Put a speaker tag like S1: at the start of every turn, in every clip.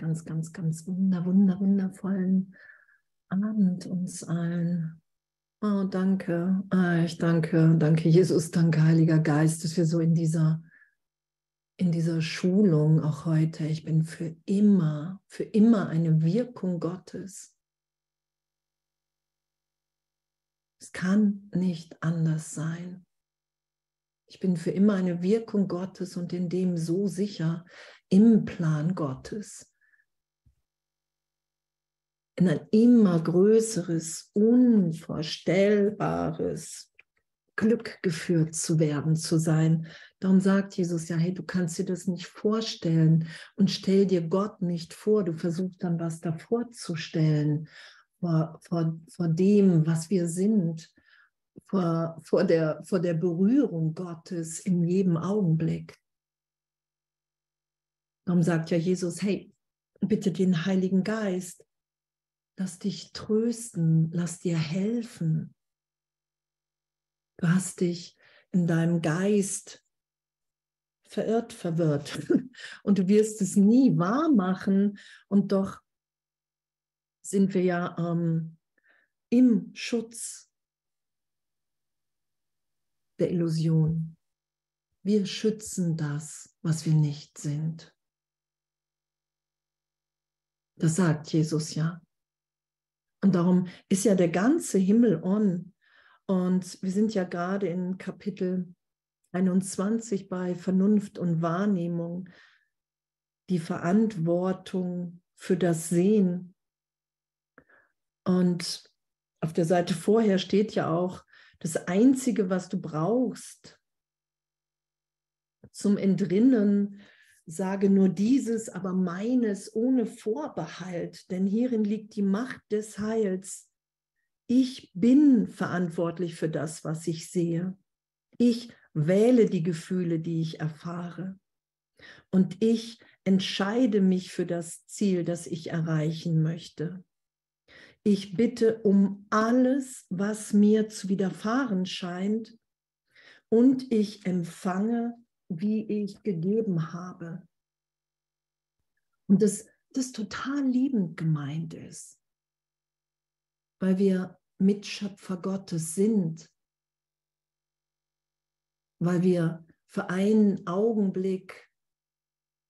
S1: ganz, ganz, ganz, wunder, wunder, wundervollen Abend uns allen. Oh, danke. Ah, ich danke, danke Jesus, danke Heiliger Geist, dass wir so in dieser, in dieser Schulung auch heute, ich bin für immer, für immer eine Wirkung Gottes. Es kann nicht anders sein. Ich bin für immer eine Wirkung Gottes und in dem so sicher im Plan Gottes. In ein immer größeres, unvorstellbares Glück geführt zu werden, zu sein. Darum sagt Jesus ja, hey, du kannst dir das nicht vorstellen und stell dir Gott nicht vor. Du versuchst dann was davor zu stellen, vor, vor, vor dem, was wir sind vor, vor, der, vor der Berührung Gottes in jedem Augenblick. Darum sagt ja Jesus, hey, bitte den Heiligen Geist, lass dich trösten, lass dir helfen. Du hast dich in deinem Geist verirrt, verwirrt und du wirst es nie wahr machen und doch sind wir ja ähm, im Schutz der Illusion. Wir schützen das, was wir nicht sind. Das sagt Jesus ja. Und darum ist ja der ganze Himmel on. Und wir sind ja gerade in Kapitel 21 bei Vernunft und Wahrnehmung, die Verantwortung für das Sehen. Und auf der Seite vorher steht ja auch, das Einzige, was du brauchst zum Entrinnen, sage nur dieses, aber meines ohne Vorbehalt, denn hierin liegt die Macht des Heils. Ich bin verantwortlich für das, was ich sehe. Ich wähle die Gefühle, die ich erfahre. Und ich entscheide mich für das Ziel, das ich erreichen möchte. Ich bitte um alles, was mir zu widerfahren scheint, und ich empfange, wie ich gegeben habe. Und das, das total liebend gemeint ist, weil wir Mitschöpfer Gottes sind, weil wir für einen Augenblick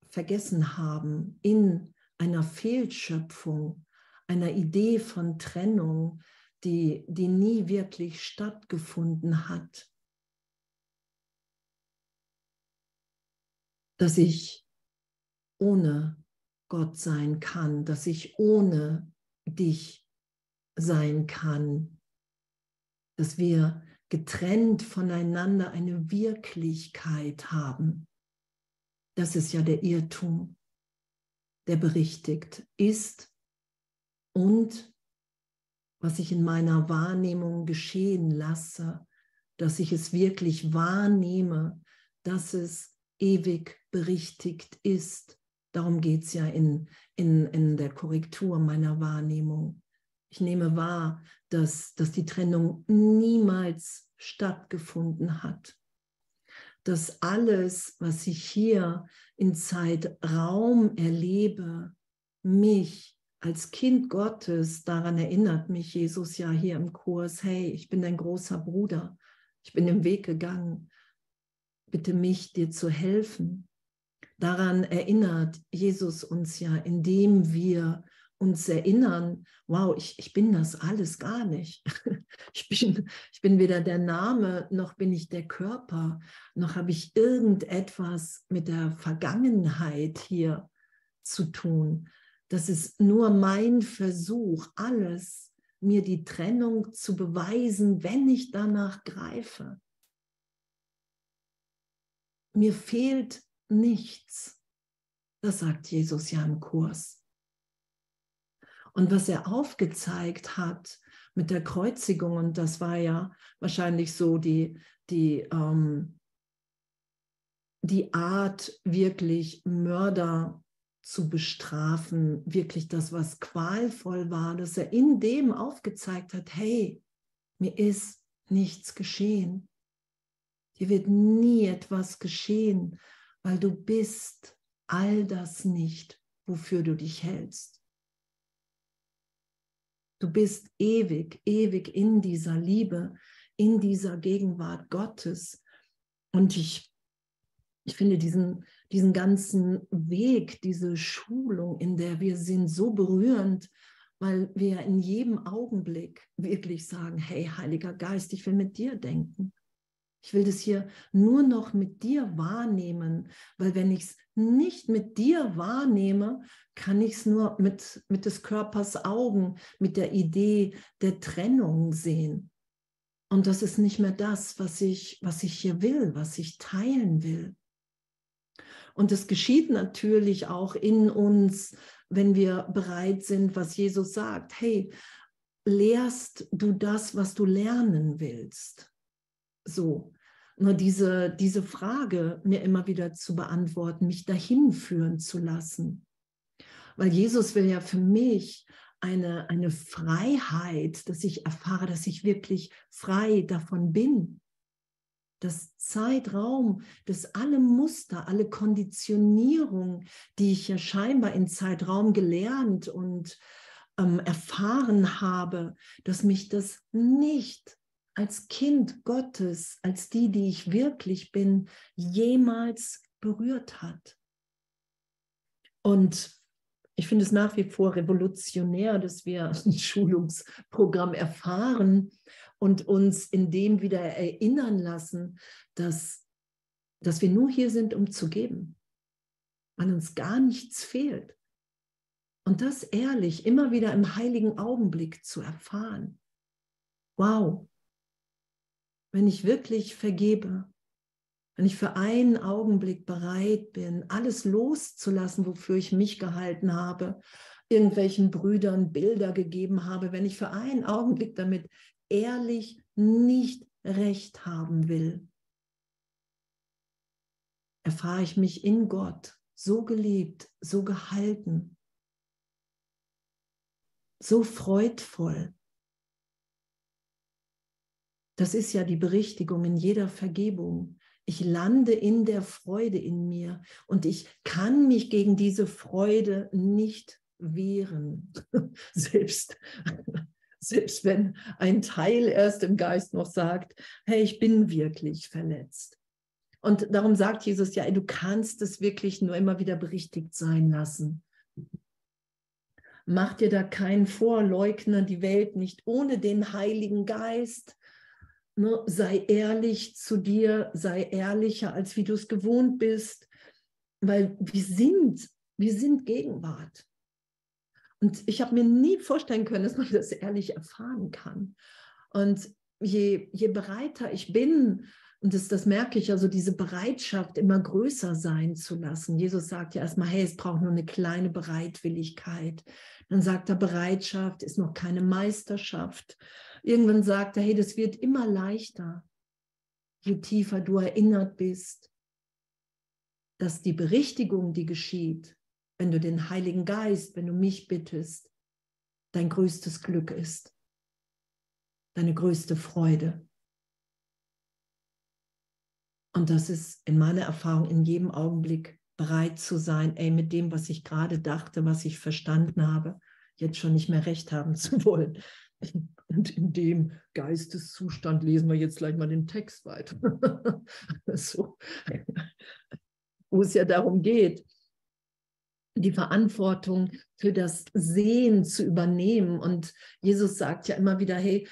S1: vergessen haben, in einer Fehlschöpfung einer Idee von Trennung, die, die nie wirklich stattgefunden hat. Dass ich ohne Gott sein kann, dass ich ohne dich sein kann, dass wir getrennt voneinander eine Wirklichkeit haben. Das ist ja der Irrtum, der berichtigt ist und was ich in meiner Wahrnehmung geschehen lasse, dass ich es wirklich wahrnehme, dass es ewig berichtigt ist. Darum geht es ja in, in, in der Korrektur meiner Wahrnehmung. Ich nehme wahr, dass, dass die Trennung niemals stattgefunden hat. Dass alles, was ich hier in Zeitraum erlebe, mich als Kind Gottes, daran erinnert mich Jesus ja hier im Kurs, hey, ich bin dein großer Bruder, ich bin den Weg gegangen, bitte mich dir zu helfen. Daran erinnert Jesus uns ja, indem wir uns erinnern, wow, ich, ich bin das alles gar nicht. Ich bin, ich bin weder der Name, noch bin ich der Körper, noch habe ich irgendetwas mit der Vergangenheit hier zu tun, das ist nur mein Versuch, alles mir die Trennung zu beweisen, wenn ich danach greife. Mir fehlt nichts. Das sagt Jesus ja im Kurs. Und was er aufgezeigt hat mit der Kreuzigung, und das war ja wahrscheinlich so die, die, ähm, die Art, wirklich Mörder zu bestrafen, wirklich das, was qualvoll war, dass er in dem aufgezeigt hat, hey, mir ist nichts geschehen. Dir wird nie etwas geschehen, weil du bist all das nicht, wofür du dich hältst. Du bist ewig, ewig in dieser Liebe, in dieser Gegenwart Gottes. Und ich, ich finde diesen, diesen ganzen Weg, diese Schulung, in der wir sind, so berührend, weil wir in jedem Augenblick wirklich sagen, hey, Heiliger Geist, ich will mit dir denken. Ich will das hier nur noch mit dir wahrnehmen, weil wenn ich es nicht mit dir wahrnehme, kann ich es nur mit, mit des Körpers Augen, mit der Idee der Trennung sehen. Und das ist nicht mehr das, was ich, was ich hier will, was ich teilen will. Und es geschieht natürlich auch in uns, wenn wir bereit sind, was Jesus sagt. Hey, lehrst du das, was du lernen willst? So. Nur diese, diese Frage mir immer wieder zu beantworten, mich dahin führen zu lassen. Weil Jesus will ja für mich eine, eine Freiheit, dass ich erfahre, dass ich wirklich frei davon bin. Das Zeitraum, dass alle Muster, alle Konditionierung, die ich ja scheinbar in Zeitraum gelernt und ähm, erfahren habe, dass mich das nicht als Kind Gottes, als die, die ich wirklich bin, jemals berührt hat. Und ich finde es nach wie vor revolutionär, dass wir ein Schulungsprogramm erfahren und uns in dem wieder erinnern lassen, dass, dass wir nur hier sind, um zu geben, weil uns gar nichts fehlt. Und das ehrlich immer wieder im heiligen Augenblick zu erfahren. Wow, wenn ich wirklich vergebe, wenn ich für einen Augenblick bereit bin, alles loszulassen, wofür ich mich gehalten habe, irgendwelchen Brüdern Bilder gegeben habe, wenn ich für einen Augenblick damit ehrlich nicht recht haben will, erfahre ich mich in Gott so geliebt, so gehalten, so freudvoll, das ist ja die Berichtigung in jeder Vergebung. Ich lande in der Freude in mir und ich kann mich gegen diese Freude nicht wehren. selbst, selbst wenn ein Teil erst im Geist noch sagt, hey, ich bin wirklich verletzt. Und darum sagt Jesus ja, du kannst es wirklich nur immer wieder berichtigt sein lassen. Mach dir da keinen vor, leugne die Welt nicht ohne den Heiligen Geist. Ne, sei ehrlich zu dir, sei ehrlicher, als wie du es gewohnt bist, weil wir sind, wir sind Gegenwart. Und ich habe mir nie vorstellen können, dass man das ehrlich erfahren kann. Und je, je bereiter ich bin, und das, das merke ich, also diese Bereitschaft immer größer sein zu lassen. Jesus sagt ja erstmal, hey, es braucht nur eine kleine Bereitwilligkeit. Dann sagt er, Bereitschaft ist noch keine Meisterschaft irgendwann sagt er, hey, das wird immer leichter, je tiefer du erinnert bist, dass die Berichtigung, die geschieht, wenn du den Heiligen Geist, wenn du mich bittest, dein größtes Glück ist, deine größte Freude. Und das ist in meiner Erfahrung in jedem Augenblick bereit zu sein, ey, mit dem, was ich gerade dachte, was ich verstanden habe, jetzt schon nicht mehr recht haben zu wollen, und in dem Geisteszustand lesen wir jetzt gleich mal den Text weiter. so. Wo es ja darum geht, die Verantwortung für das Sehen zu übernehmen. Und Jesus sagt ja immer wieder, hey,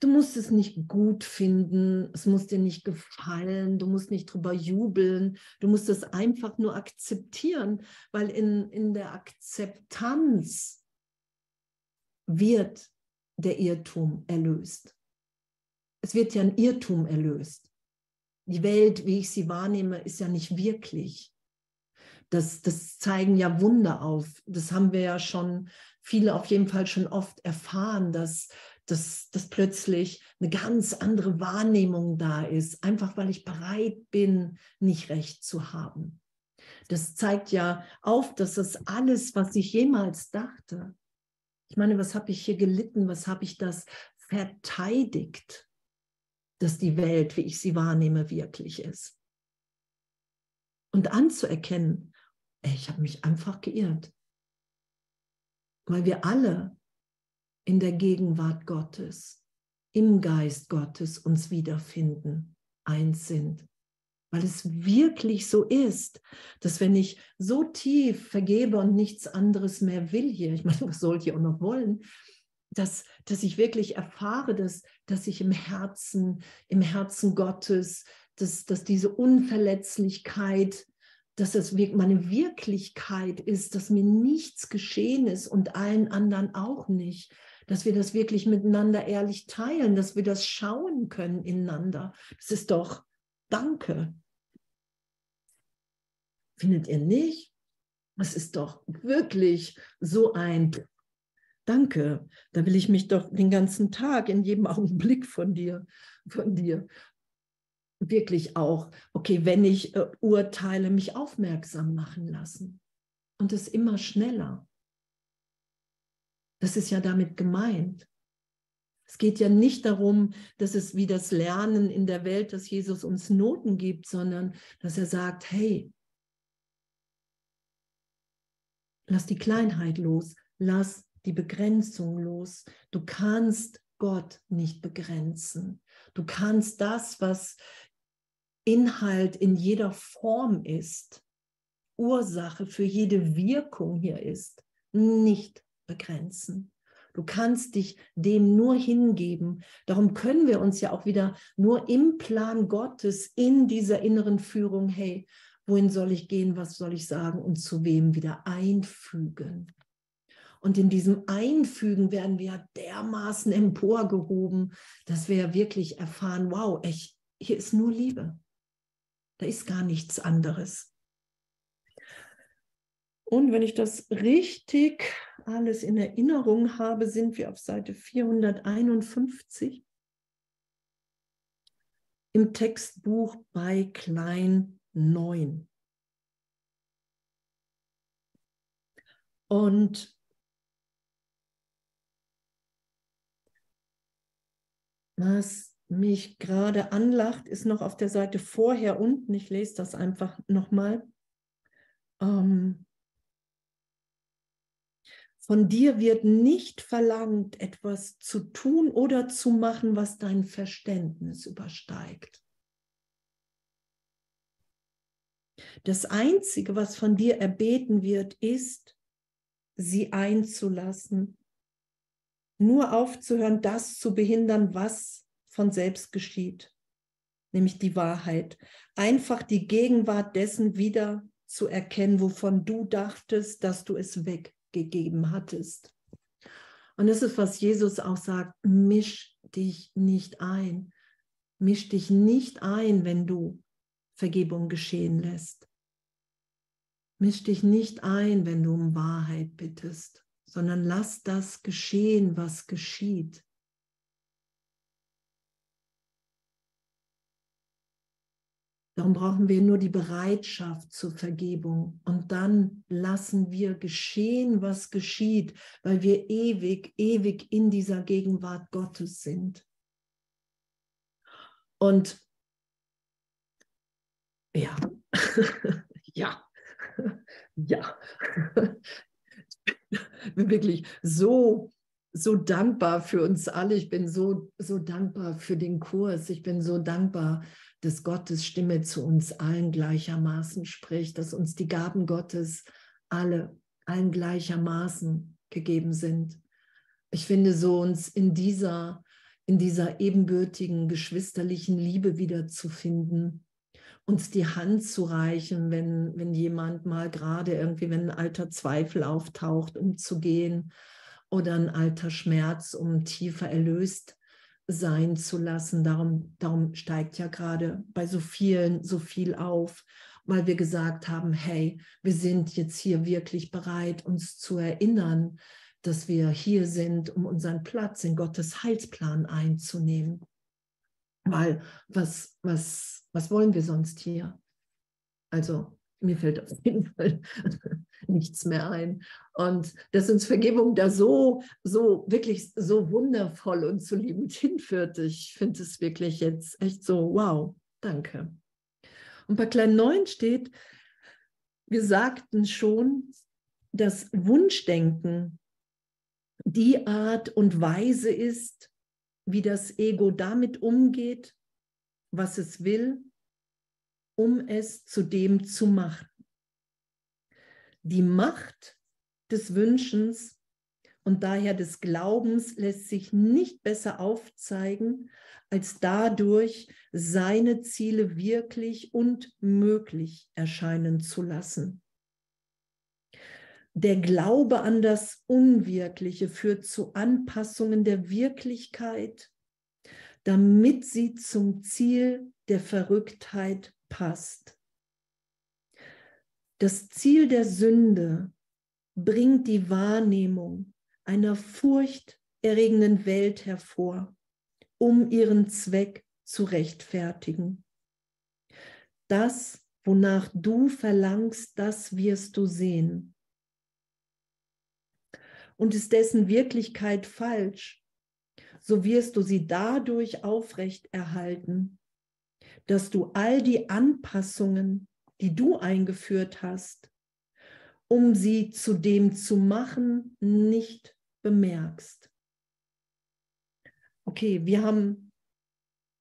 S1: du musst es nicht gut finden, es muss dir nicht gefallen, du musst nicht drüber jubeln, du musst es einfach nur akzeptieren, weil in, in der Akzeptanz wird der Irrtum erlöst. Es wird ja ein Irrtum erlöst. Die Welt, wie ich sie wahrnehme, ist ja nicht wirklich. Das, das zeigen ja Wunder auf. Das haben wir ja schon, viele auf jeden Fall schon oft erfahren, dass, dass, dass plötzlich eine ganz andere Wahrnehmung da ist, einfach weil ich bereit bin, nicht recht zu haben. Das zeigt ja auf, dass das alles, was ich jemals dachte, ich meine, was habe ich hier gelitten? Was habe ich das verteidigt? dass die Welt, wie ich sie wahrnehme, wirklich ist. Und anzuerkennen, ey, ich habe mich einfach geirrt. Weil wir alle in der Gegenwart Gottes, im Geist Gottes uns wiederfinden, eins sind. Weil es wirklich so ist, dass wenn ich so tief vergebe und nichts anderes mehr will hier, ich meine, was soll ich auch noch wollen, dass, dass ich wirklich erfahre, dass, dass ich im Herzen, im Herzen Gottes, dass, dass diese Unverletzlichkeit, dass es meine Wirklichkeit ist, dass mir nichts geschehen ist und allen anderen auch nicht, dass wir das wirklich miteinander ehrlich teilen, dass wir das schauen können ineinander. Das ist doch Danke. Findet ihr nicht? Das ist doch wirklich so ein Danke. Da will ich mich doch den ganzen Tag in jedem Augenblick von dir, von dir wirklich auch, okay, wenn ich äh, urteile, mich aufmerksam machen lassen. Und es immer schneller. Das ist ja damit gemeint. Es geht ja nicht darum, dass es wie das Lernen in der Welt, dass Jesus uns Noten gibt, sondern dass er sagt, hey, lass die Kleinheit los, lass die Begrenzung los. Du kannst Gott nicht begrenzen. Du kannst das, was Inhalt in jeder Form ist, Ursache für jede Wirkung hier ist, nicht begrenzen. Du kannst dich dem nur hingeben. Darum können wir uns ja auch wieder nur im Plan Gottes, in dieser inneren Führung, hey, wohin soll ich gehen, was soll ich sagen und zu wem wieder einfügen. Und in diesem Einfügen werden wir dermaßen emporgehoben, dass wir wirklich erfahren, wow, echt, hier ist nur Liebe. Da ist gar nichts anderes. Und wenn ich das richtig alles in Erinnerung habe, sind wir auf Seite 451 im Textbuch bei Klein 9. Und Was mich gerade anlacht, ist noch auf der Seite vorher unten. Ich lese das einfach nochmal. Ähm, von dir wird nicht verlangt, etwas zu tun oder zu machen, was dein Verständnis übersteigt. Das Einzige, was von dir erbeten wird, ist, sie einzulassen nur aufzuhören, das zu behindern, was von selbst geschieht, nämlich die Wahrheit. Einfach die Gegenwart dessen wieder zu erkennen, wovon du dachtest, dass du es weggegeben hattest. Und das ist, was Jesus auch sagt, misch dich nicht ein. Misch dich nicht ein, wenn du Vergebung geschehen lässt. Misch dich nicht ein, wenn du um Wahrheit bittest sondern lass das geschehen, was geschieht. Darum brauchen wir nur die Bereitschaft zur Vergebung. Und dann lassen wir geschehen, was geschieht, weil wir ewig, ewig in dieser Gegenwart Gottes sind. Und ja, ja, ja, bin wirklich so, so dankbar für uns alle. Ich bin so, so dankbar für den Kurs. Ich bin so dankbar, dass Gottes Stimme zu uns allen gleichermaßen spricht, dass uns die Gaben Gottes alle, allen gleichermaßen gegeben sind. Ich finde so uns in dieser, in dieser ebenbürtigen, geschwisterlichen Liebe wiederzufinden uns die Hand zu reichen, wenn, wenn jemand mal gerade irgendwie, wenn ein alter Zweifel auftaucht, um zu gehen oder ein alter Schmerz, um tiefer erlöst sein zu lassen. Darum, darum steigt ja gerade bei so vielen so viel auf, weil wir gesagt haben, hey, wir sind jetzt hier wirklich bereit, uns zu erinnern, dass wir hier sind, um unseren Platz in Gottes Heilsplan einzunehmen. Weil was, was, was wollen wir sonst hier? Also mir fällt auf jeden Fall nichts mehr ein. Und dass uns Vergebung da so, so wirklich so wundervoll und so liebend hinführt, ich finde es wirklich jetzt echt so, wow, danke. Und bei Klein 9 steht, wir sagten schon, dass Wunschdenken die Art und Weise ist, wie das Ego damit umgeht, was es will, um es zu dem zu machen. Die Macht des Wünschens und daher des Glaubens lässt sich nicht besser aufzeigen, als dadurch seine Ziele wirklich und möglich erscheinen zu lassen. Der Glaube an das Unwirkliche führt zu Anpassungen der Wirklichkeit, damit sie zum Ziel der Verrücktheit passt. Das Ziel der Sünde bringt die Wahrnehmung einer furchterregenden Welt hervor, um ihren Zweck zu rechtfertigen. Das, wonach du verlangst, das wirst du sehen und ist dessen Wirklichkeit falsch, so wirst du sie dadurch aufrecht erhalten, dass du all die Anpassungen, die du eingeführt hast, um sie zu dem zu machen, nicht bemerkst. Okay, wir haben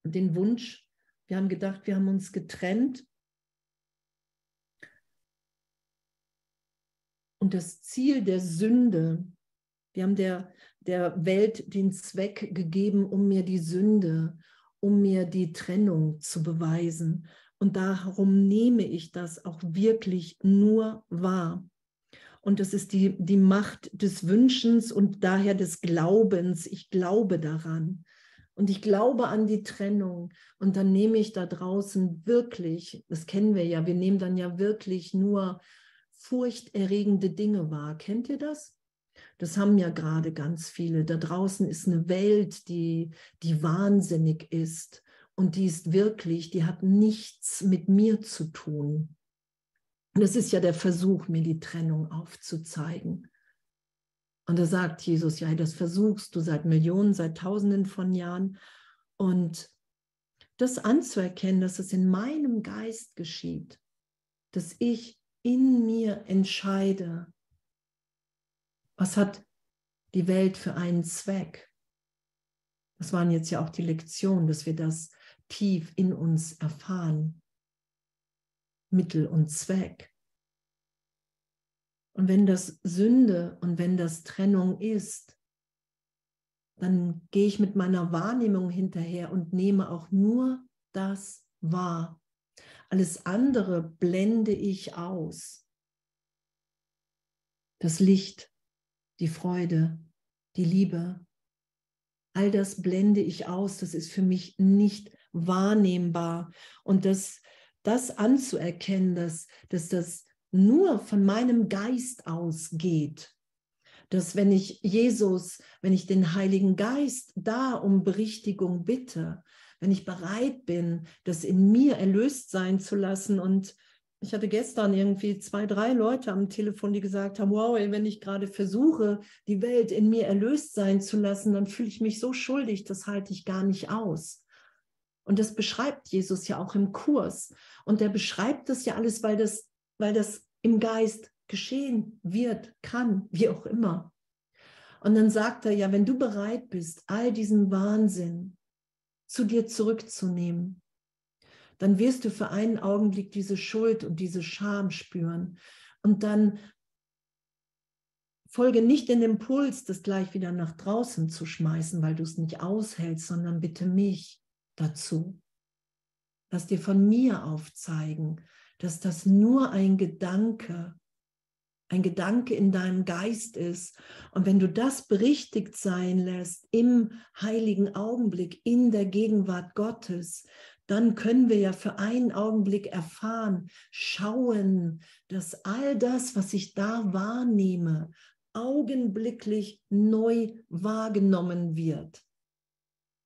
S1: den Wunsch, wir haben gedacht, wir haben uns getrennt. Und das Ziel der Sünde wir haben der, der Welt den Zweck gegeben, um mir die Sünde, um mir die Trennung zu beweisen. Und darum nehme ich das auch wirklich nur wahr. Und das ist die, die Macht des Wünschens und daher des Glaubens. Ich glaube daran. Und ich glaube an die Trennung. Und dann nehme ich da draußen wirklich, das kennen wir ja, wir nehmen dann ja wirklich nur furchterregende Dinge wahr. Kennt ihr das? Das haben ja gerade ganz viele. Da draußen ist eine Welt, die, die wahnsinnig ist. Und die ist wirklich, die hat nichts mit mir zu tun. Und das ist ja der Versuch, mir die Trennung aufzuzeigen. Und da sagt Jesus, ja, das versuchst du seit Millionen, seit Tausenden von Jahren. Und das anzuerkennen, dass es in meinem Geist geschieht, dass ich in mir entscheide, was hat die Welt für einen Zweck? Das waren jetzt ja auch die Lektionen, dass wir das tief in uns erfahren. Mittel und Zweck. Und wenn das Sünde und wenn das Trennung ist, dann gehe ich mit meiner Wahrnehmung hinterher und nehme auch nur das wahr. Alles andere blende ich aus. Das Licht die Freude, die Liebe. All das blende ich aus, das ist für mich nicht wahrnehmbar. Und das, das anzuerkennen, dass, dass das nur von meinem Geist ausgeht, dass wenn ich Jesus, wenn ich den Heiligen Geist da um Berichtigung bitte, wenn ich bereit bin, das in mir erlöst sein zu lassen und ich hatte gestern irgendwie zwei, drei Leute am Telefon, die gesagt haben, wow, ey, wenn ich gerade versuche, die Welt in mir erlöst sein zu lassen, dann fühle ich mich so schuldig, das halte ich gar nicht aus. Und das beschreibt Jesus ja auch im Kurs. Und er beschreibt das ja alles, weil das, weil das im Geist geschehen wird, kann, wie auch immer. Und dann sagt er ja, wenn du bereit bist, all diesen Wahnsinn zu dir zurückzunehmen, dann wirst du für einen Augenblick diese Schuld und diese Scham spüren. Und dann folge nicht den Impuls, das gleich wieder nach draußen zu schmeißen, weil du es nicht aushältst, sondern bitte mich dazu. Lass dir von mir aufzeigen, dass das nur ein Gedanke, ein Gedanke in deinem Geist ist. Und wenn du das berichtigt sein lässt im heiligen Augenblick, in der Gegenwart Gottes, dann können wir ja für einen Augenblick erfahren, schauen, dass all das, was ich da wahrnehme, augenblicklich neu wahrgenommen wird.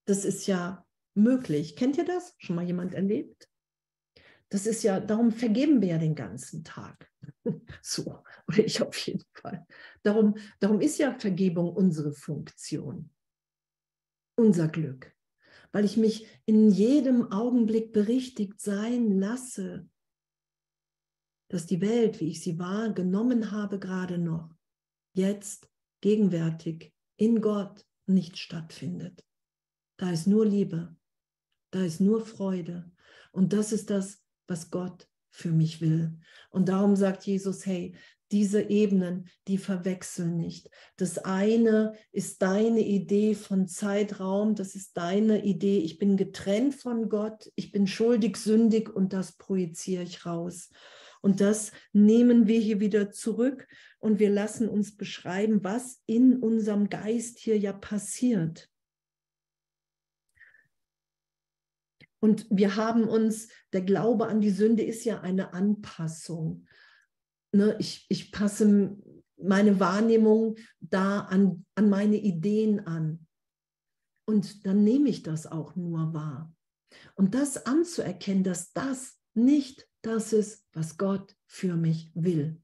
S1: Das ist ja möglich. Kennt ihr das? Schon mal jemand erlebt? Das ist ja, darum vergeben wir ja den ganzen Tag. So, oder ich auf jeden Fall. Darum, darum ist ja Vergebung unsere Funktion, unser Glück, weil ich mich in jedem Augenblick berichtigt sein lasse, dass die Welt, wie ich sie wahrgenommen habe, gerade noch, jetzt, gegenwärtig, in Gott nicht stattfindet. Da ist nur Liebe, da ist nur Freude. Und das ist das, was Gott für mich will. Und darum sagt Jesus, hey, diese Ebenen, die verwechseln nicht. Das eine ist deine Idee von Zeitraum, das ist deine Idee, ich bin getrennt von Gott, ich bin schuldig, sündig und das projiziere ich raus. Und das nehmen wir hier wieder zurück und wir lassen uns beschreiben, was in unserem Geist hier ja passiert. Und wir haben uns, der Glaube an die Sünde ist ja eine Anpassung. Ne, ich, ich passe meine Wahrnehmung da an, an meine Ideen an. Und dann nehme ich das auch nur wahr. Und das anzuerkennen, dass das nicht das ist, was Gott für mich will.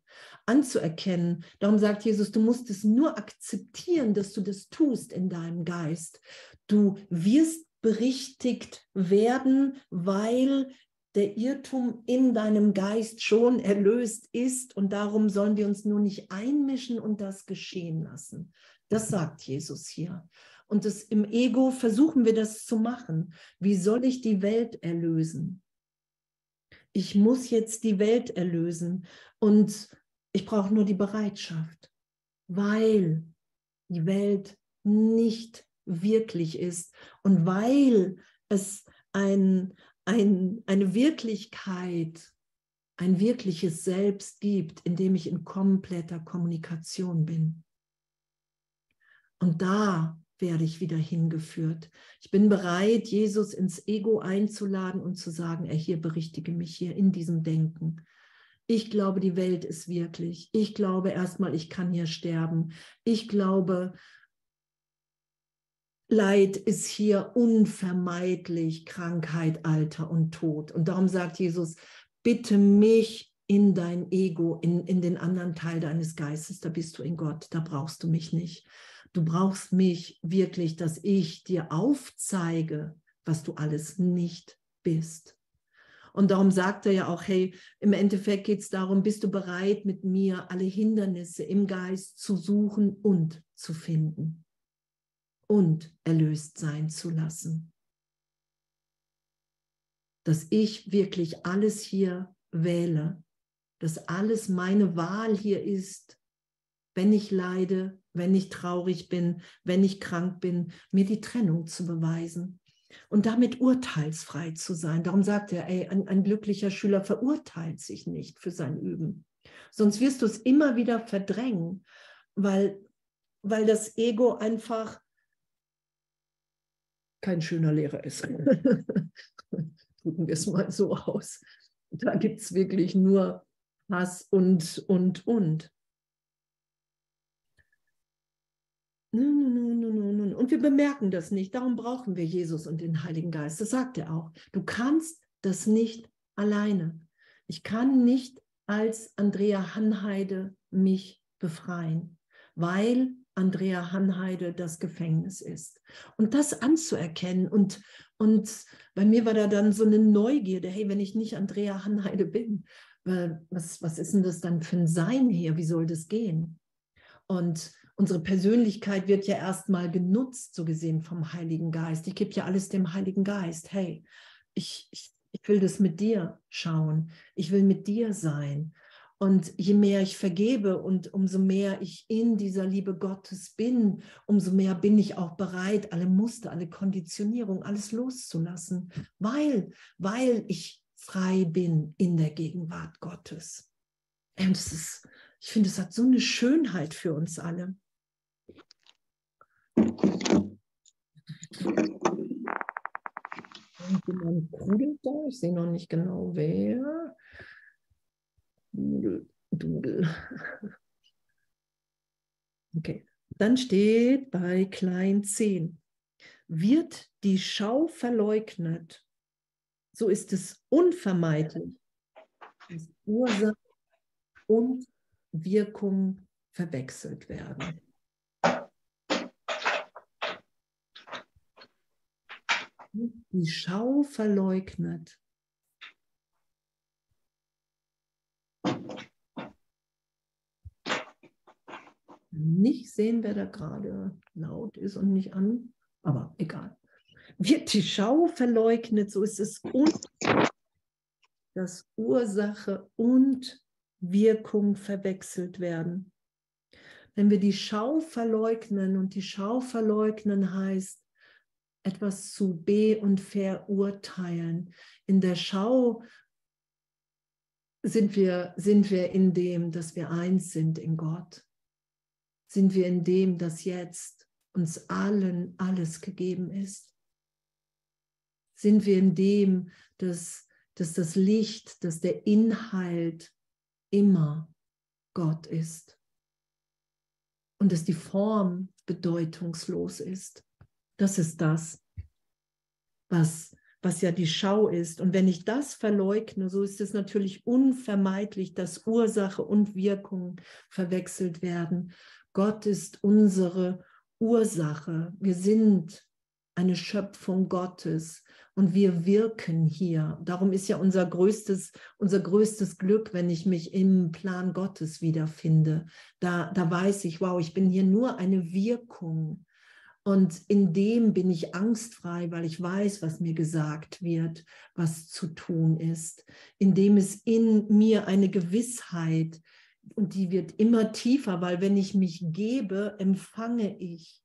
S1: Anzuerkennen. Darum sagt Jesus, du musst es nur akzeptieren, dass du das tust in deinem Geist. Du wirst berichtigt werden, weil der Irrtum in deinem Geist schon erlöst ist und darum sollen wir uns nur nicht einmischen und das geschehen lassen. Das sagt Jesus hier. Und das, im Ego versuchen wir das zu machen. Wie soll ich die Welt erlösen? Ich muss jetzt die Welt erlösen und ich brauche nur die Bereitschaft, weil die Welt nicht wirklich ist und weil es ein, ein, eine Wirklichkeit, ein wirkliches Selbst gibt, in dem ich in kompletter Kommunikation bin. Und da werde ich wieder hingeführt. Ich bin bereit, Jesus ins Ego einzuladen und zu sagen, er hier berichtige mich hier in diesem Denken. Ich glaube, die Welt ist wirklich. Ich glaube erstmal, ich kann hier sterben. Ich glaube, Leid ist hier unvermeidlich, Krankheit, Alter und Tod. Und darum sagt Jesus, bitte mich in dein Ego, in, in den anderen Teil deines Geistes, da bist du in Gott, da brauchst du mich nicht. Du brauchst mich wirklich, dass ich dir aufzeige, was du alles nicht bist. Und darum sagt er ja auch, hey, im Endeffekt geht es darum, bist du bereit, mit mir alle Hindernisse im Geist zu suchen und zu finden und erlöst sein zu lassen. Dass ich wirklich alles hier wähle, dass alles meine Wahl hier ist, wenn ich leide, wenn ich traurig bin, wenn ich krank bin, mir die Trennung zu beweisen und damit urteilsfrei zu sein. Darum sagt er, ey, ein, ein glücklicher Schüler verurteilt sich nicht für sein Üben. Sonst wirst du es immer wieder verdrängen, weil, weil das Ego einfach kein schöner Lehrer ist. Drücken wir es mal so aus. Da gibt es wirklich nur Hass und, und, und. Und wir bemerken das nicht. Darum brauchen wir Jesus und den Heiligen Geist. Das sagt er auch. Du kannst das nicht alleine. Ich kann nicht als Andrea Hanheide mich befreien, weil Andrea Hanheide das Gefängnis ist. Und das anzuerkennen und, und bei mir war da dann so eine Neugierde, hey, wenn ich nicht Andrea Hanheide bin, was, was ist denn das dann für ein Sein hier? Wie soll das gehen? Und unsere Persönlichkeit wird ja erstmal genutzt, so gesehen vom Heiligen Geist. Ich gebe ja alles dem Heiligen Geist. Hey, ich, ich, ich will das mit dir schauen. Ich will mit dir sein. Und je mehr ich vergebe und umso mehr ich in dieser Liebe Gottes bin, umso mehr bin ich auch bereit, alle Muster, alle Konditionierung, alles loszulassen, weil, weil ich frei bin in der Gegenwart Gottes. Und es ist, ich finde, es hat so eine Schönheit für uns alle. Ich sehe noch nicht genau wer. Okay, dann steht bei klein 10, wird die Schau verleugnet, so ist es unvermeidlich, dass Ursache und Wirkung verwechselt werden. Die Schau verleugnet. Nicht sehen, wer da gerade laut ist und nicht an, aber egal wird die Schau verleugnet, so ist es und dass Ursache und Wirkung verwechselt werden. Wenn wir die Schau verleugnen und die Schau verleugnen heißt, etwas zu be- und verurteilen. In der Schau sind wir, sind wir in dem, dass wir eins sind in Gott. Sind wir in dem, dass jetzt uns allen alles gegeben ist sind wir in dem, dass, dass das Licht, dass der Inhalt immer Gott ist und dass die Form bedeutungslos ist. Das ist das, was, was ja die Schau ist. Und wenn ich das verleugne, so ist es natürlich unvermeidlich, dass Ursache und Wirkung verwechselt werden. Gott ist unsere Ursache. Wir sind eine Schöpfung Gottes und wir wirken hier. Darum ist ja unser größtes, unser größtes Glück, wenn ich mich im Plan Gottes wiederfinde. Da, da weiß ich, wow, ich bin hier nur eine Wirkung. Und in dem bin ich angstfrei, weil ich weiß, was mir gesagt wird, was zu tun ist. In dem ist in mir eine Gewissheit und die wird immer tiefer, weil wenn ich mich gebe, empfange ich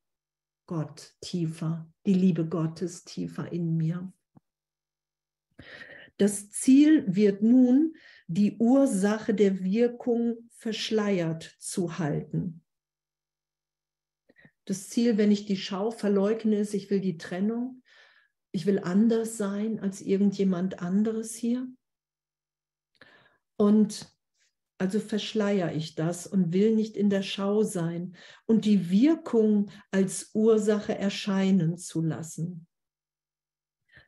S1: Gott tiefer, die Liebe Gottes tiefer in mir. Das Ziel wird nun, die Ursache der Wirkung verschleiert zu halten. Das Ziel, wenn ich die Schau verleugne, ist, ich will die Trennung. Ich will anders sein als irgendjemand anderes hier. Und also verschleiere ich das und will nicht in der Schau sein und die Wirkung als Ursache erscheinen zu lassen.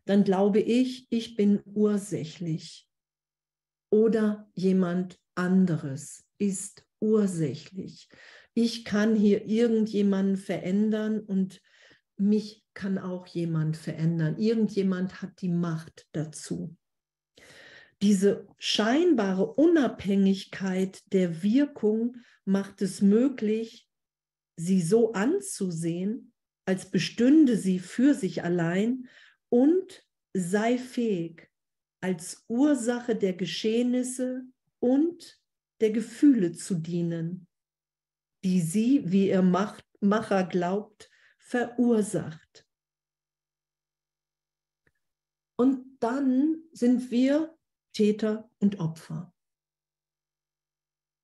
S1: Dann glaube ich, ich bin ursächlich oder jemand anderes ist ursächlich. Ich kann hier irgendjemanden verändern und mich kann auch jemand verändern. Irgendjemand hat die Macht dazu diese scheinbare Unabhängigkeit der Wirkung macht es möglich, sie so anzusehen, als bestünde sie für sich allein und sei fähig, als Ursache der Geschehnisse und der Gefühle zu dienen, die sie, wie ihr Macher glaubt, verursacht. Und dann sind wir Täter und Opfer.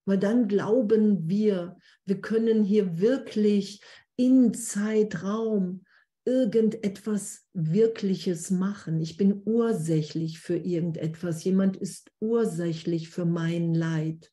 S1: Weil dann glauben wir, wir können hier wirklich in Zeitraum irgendetwas Wirkliches machen. Ich bin ursächlich für irgendetwas. Jemand ist ursächlich für mein Leid.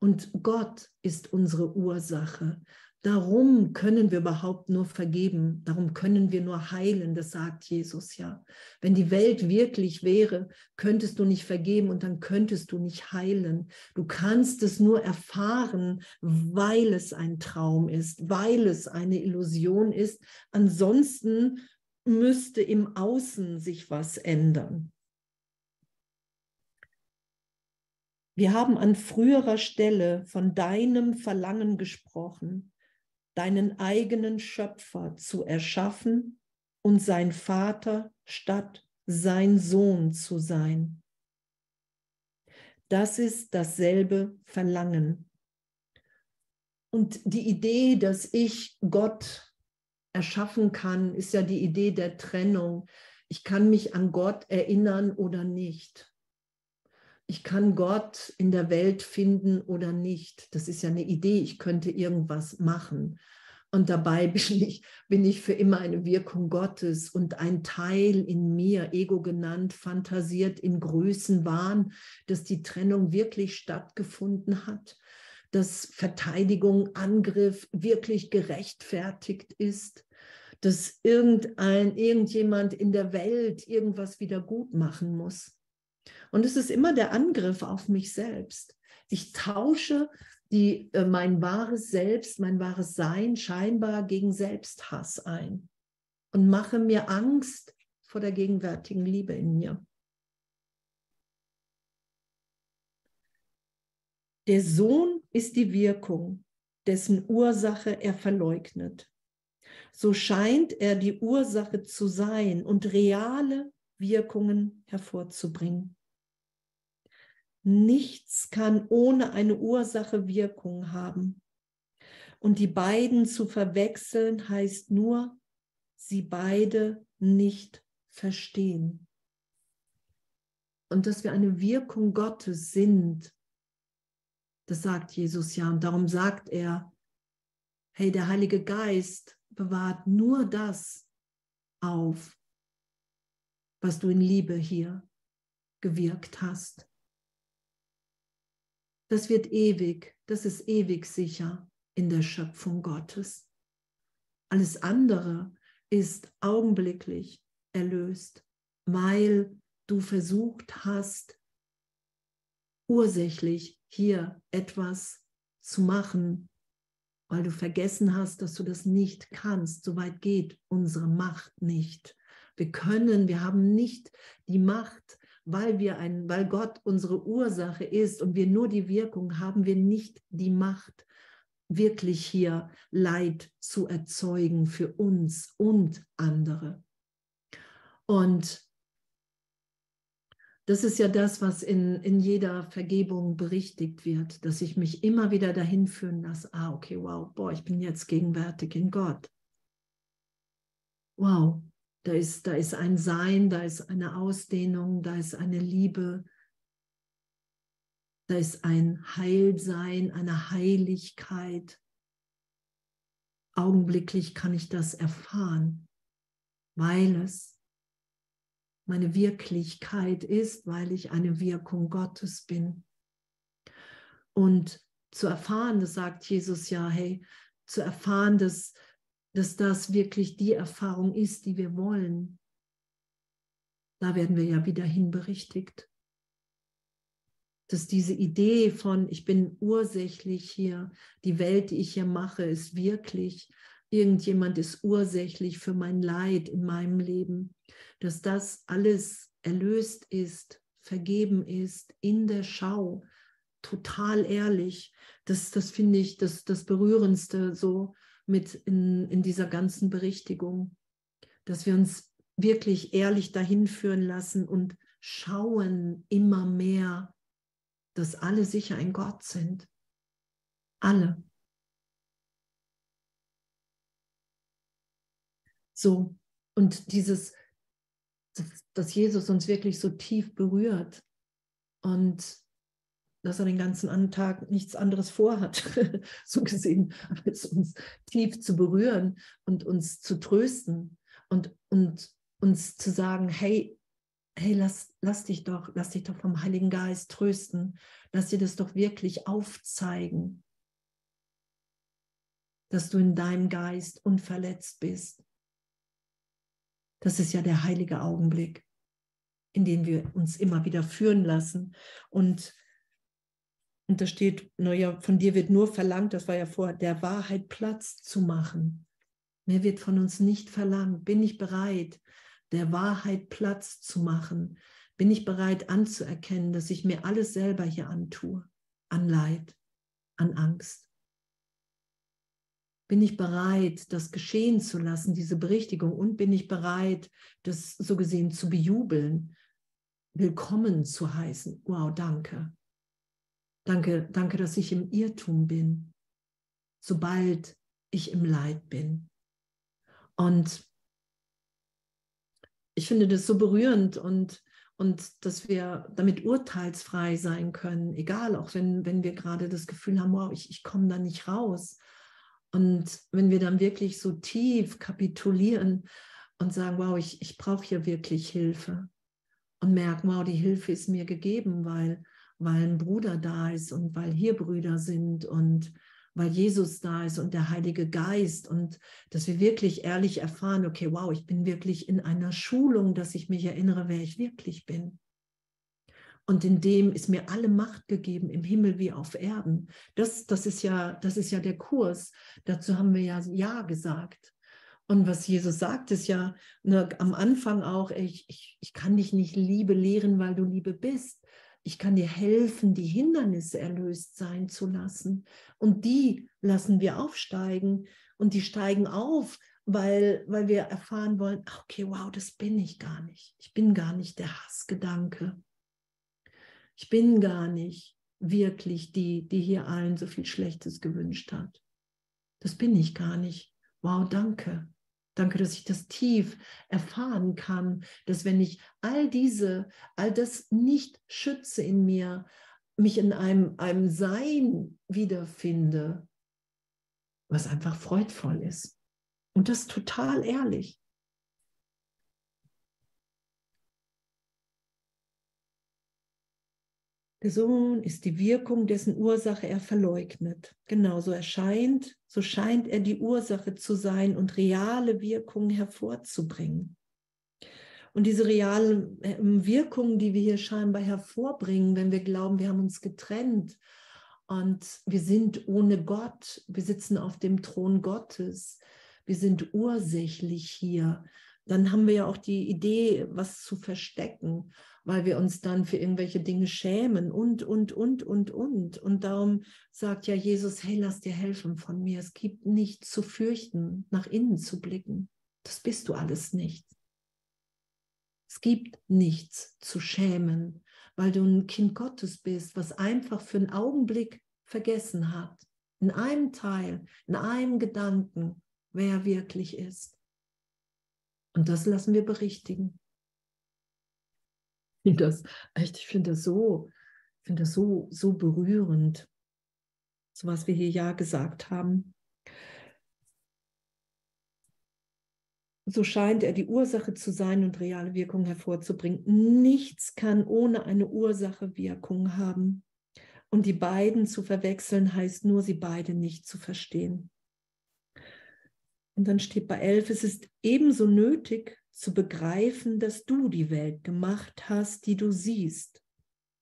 S1: Und Gott ist unsere Ursache. Darum können wir überhaupt nur vergeben, darum können wir nur heilen, das sagt Jesus ja. Wenn die Welt wirklich wäre, könntest du nicht vergeben und dann könntest du nicht heilen. Du kannst es nur erfahren, weil es ein Traum ist, weil es eine Illusion ist. Ansonsten müsste im Außen sich was ändern. Wir haben an früherer Stelle von deinem Verlangen gesprochen deinen eigenen Schöpfer zu erschaffen und sein Vater statt sein Sohn zu sein. Das ist dasselbe Verlangen. Und die Idee, dass ich Gott erschaffen kann, ist ja die Idee der Trennung. Ich kann mich an Gott erinnern oder nicht ich kann Gott in der Welt finden oder nicht. Das ist ja eine Idee, ich könnte irgendwas machen. Und dabei bin ich, bin ich für immer eine Wirkung Gottes und ein Teil in mir, Ego genannt, fantasiert in Größenwahn, dass die Trennung wirklich stattgefunden hat, dass Verteidigung, Angriff wirklich gerechtfertigt ist, dass irgendein, irgendjemand in der Welt irgendwas wieder gut machen muss. Und es ist immer der Angriff auf mich selbst. Ich tausche die, äh, mein wahres Selbst, mein wahres Sein scheinbar gegen Selbsthass ein und mache mir Angst vor der gegenwärtigen Liebe in mir. Der Sohn ist die Wirkung, dessen Ursache er verleugnet. So scheint er die Ursache zu sein und reale Wirkungen hervorzubringen. Nichts kann ohne eine Ursache Wirkung haben. Und die beiden zu verwechseln heißt nur, sie beide nicht verstehen. Und dass wir eine Wirkung Gottes sind, das sagt Jesus ja. Und darum sagt er, hey, der Heilige Geist bewahrt nur das auf, was du in Liebe hier gewirkt hast. Das wird ewig, das ist ewig sicher in der Schöpfung Gottes. Alles andere ist augenblicklich erlöst, weil du versucht hast, ursächlich hier etwas zu machen, weil du vergessen hast, dass du das nicht kannst. So weit geht unsere Macht nicht. Wir können, wir haben nicht die Macht, weil wir ein, weil Gott unsere Ursache ist und wir nur die Wirkung haben, wir nicht die Macht, wirklich hier Leid zu erzeugen für uns und andere. Und das ist ja das, was in, in jeder Vergebung berichtigt wird, dass ich mich immer wieder dahin führen lasse, ah, okay, wow, boah, ich bin jetzt gegenwärtig in Gott. Wow, da ist, da ist ein Sein, da ist eine Ausdehnung, da ist eine Liebe, da ist ein Heilsein, eine Heiligkeit. Augenblicklich kann ich das erfahren, weil es meine Wirklichkeit ist, weil ich eine Wirkung Gottes bin. Und zu erfahren, das sagt Jesus ja, hey, zu erfahren, dass, dass das wirklich die Erfahrung ist, die wir wollen, da werden wir ja wieder hinberichtigt. Dass diese Idee von, ich bin ursächlich hier, die Welt, die ich hier mache, ist wirklich, irgendjemand ist ursächlich für mein Leid in meinem Leben dass das alles erlöst ist, vergeben ist, in der Schau, total ehrlich. Das, das finde ich das, das Berührendste so mit in, in dieser ganzen Berichtigung, dass wir uns wirklich ehrlich dahin führen lassen und schauen immer mehr, dass alle sicher ein Gott sind. Alle. So, und dieses dass Jesus uns wirklich so tief berührt und dass er den ganzen Tag nichts anderes vorhat, so gesehen, als uns tief zu berühren und uns zu trösten und, und uns zu sagen, hey, hey, lass, lass dich doch, lass dich doch vom Heiligen Geist trösten, lass dir das doch wirklich aufzeigen, dass du in deinem Geist unverletzt bist das ist ja der heilige Augenblick, in den wir uns immer wieder führen lassen. Und, und da steht, naja, von dir wird nur verlangt, das war ja vor, der Wahrheit Platz zu machen. Mehr wird von uns nicht verlangt. Bin ich bereit, der Wahrheit Platz zu machen? Bin ich bereit anzuerkennen, dass ich mir alles selber hier antue? An Leid, an Angst. Bin ich bereit, das geschehen zu lassen, diese Berichtigung? Und bin ich bereit, das so gesehen zu bejubeln, willkommen zu heißen? Wow, danke. Danke, danke, dass ich im Irrtum bin, sobald ich im Leid bin. Und ich finde das so berührend und, und dass wir damit urteilsfrei sein können, egal, auch wenn, wenn wir gerade das Gefühl haben, wow, ich, ich komme da nicht raus. Und wenn wir dann wirklich so tief kapitulieren und sagen, wow, ich, ich brauche hier wirklich Hilfe und merken, wow, die Hilfe ist mir gegeben, weil, weil ein Bruder da ist und weil hier Brüder sind und weil Jesus da ist und der Heilige Geist und dass wir wirklich ehrlich erfahren, okay, wow, ich bin wirklich in einer Schulung, dass ich mich erinnere, wer ich wirklich bin. Und in dem ist mir alle Macht gegeben, im Himmel wie auf Erden. Das, das, ist, ja, das ist ja der Kurs. Dazu haben wir ja Ja gesagt. Und was Jesus sagt, ist ja ne, am Anfang auch, ich, ich, ich kann dich nicht Liebe lehren, weil du Liebe bist. Ich kann dir helfen, die Hindernisse erlöst sein zu lassen. Und die lassen wir aufsteigen. Und die steigen auf, weil, weil wir erfahren wollen, okay, wow, das bin ich gar nicht. Ich bin gar nicht der Hassgedanke. Ich bin gar nicht wirklich die, die hier allen so viel Schlechtes gewünscht hat. Das bin ich gar nicht. Wow, danke. Danke, dass ich das tief erfahren kann, dass wenn ich all diese, all das nicht schütze in mir, mich in einem, einem Sein wiederfinde, was einfach freudvoll ist. Und das total ehrlich. Der Sohn ist die Wirkung, dessen Ursache er verleugnet. Genauso erscheint, so scheint er die Ursache zu sein und reale Wirkungen hervorzubringen. Und diese realen ähm, Wirkungen, die wir hier scheinbar hervorbringen, wenn wir glauben, wir haben uns getrennt und wir sind ohne Gott, wir sitzen auf dem Thron Gottes, wir sind ursächlich hier, dann haben wir ja auch die Idee, was zu verstecken weil wir uns dann für irgendwelche Dinge schämen und, und, und, und, und. Und darum sagt ja Jesus, hey, lass dir helfen von mir. Es gibt nichts zu fürchten, nach innen zu blicken. Das bist du alles nicht. Es gibt nichts zu schämen, weil du ein Kind Gottes bist, was einfach für einen Augenblick vergessen hat, in einem Teil, in einem Gedanken, wer er wirklich ist. Und das lassen wir berichtigen finde das echt, ich finde das so, finde das so, so berührend, so was wir hier ja gesagt haben. So scheint er die Ursache zu sein und reale Wirkung hervorzubringen. Nichts kann ohne eine Ursache Wirkung haben. Und die beiden zu verwechseln heißt nur, sie beide nicht zu verstehen. Und dann steht bei elf, es ist ebenso nötig, zu begreifen, dass du die Welt gemacht hast, die du siehst,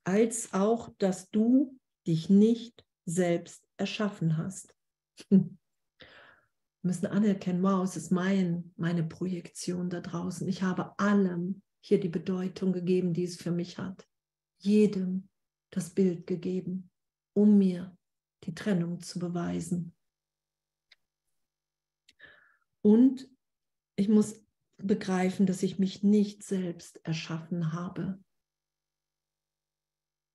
S1: als auch, dass du dich nicht selbst erschaffen hast. Wir müssen anerkennen, wow, es ist mein, meine Projektion da draußen. Ich habe allem hier die Bedeutung gegeben, die es für mich hat. Jedem das Bild gegeben, um mir die Trennung zu beweisen. Und ich muss begreifen, dass ich mich nicht selbst erschaffen habe,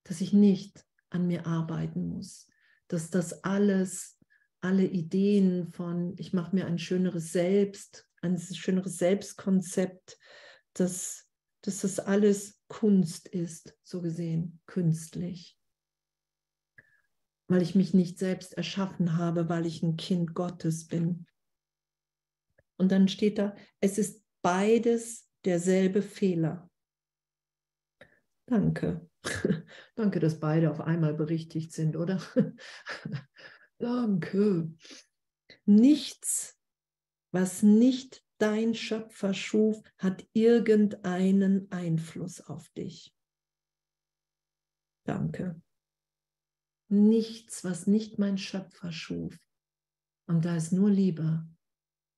S1: dass ich nicht an mir arbeiten muss, dass das alles, alle Ideen von, ich mache mir ein schöneres Selbst, ein schöneres Selbstkonzept, dass, dass das alles Kunst ist, so gesehen, künstlich. Weil ich mich nicht selbst erschaffen habe, weil ich ein Kind Gottes bin. Und dann steht da, es ist beides derselbe Fehler. Danke. Danke, dass beide auf einmal berichtigt sind, oder? Danke. Nichts, was nicht dein Schöpfer schuf, hat irgendeinen Einfluss auf dich. Danke. Nichts, was nicht mein Schöpfer schuf. Und da ist nur Liebe.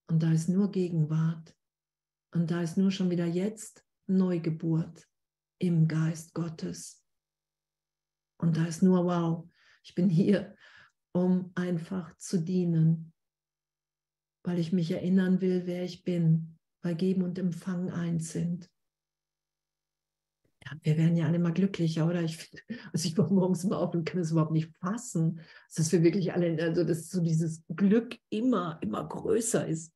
S1: Und da ist nur Gegenwart. Und da ist nur schon wieder jetzt Neugeburt im Geist Gottes. Und da ist nur, wow, ich bin hier, um einfach zu dienen, weil ich mich erinnern will, wer ich bin, weil Geben und Empfangen eins sind. Ja, wir werden ja alle mal glücklicher, oder? Ich, also ich war morgens immer auf und kann es überhaupt nicht fassen, dass wir wirklich alle, also dass so dieses Glück immer, immer größer ist.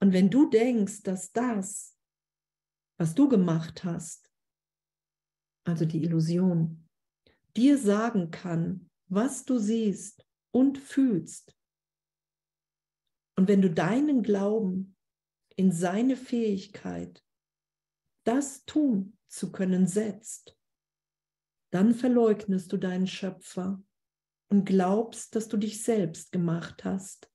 S1: Und wenn du denkst, dass das, was du gemacht hast, also die Illusion, dir sagen kann, was du siehst und fühlst, und wenn du deinen Glauben in seine Fähigkeit, das tun zu können, setzt, dann verleugnest du deinen Schöpfer und glaubst, dass du dich selbst gemacht hast.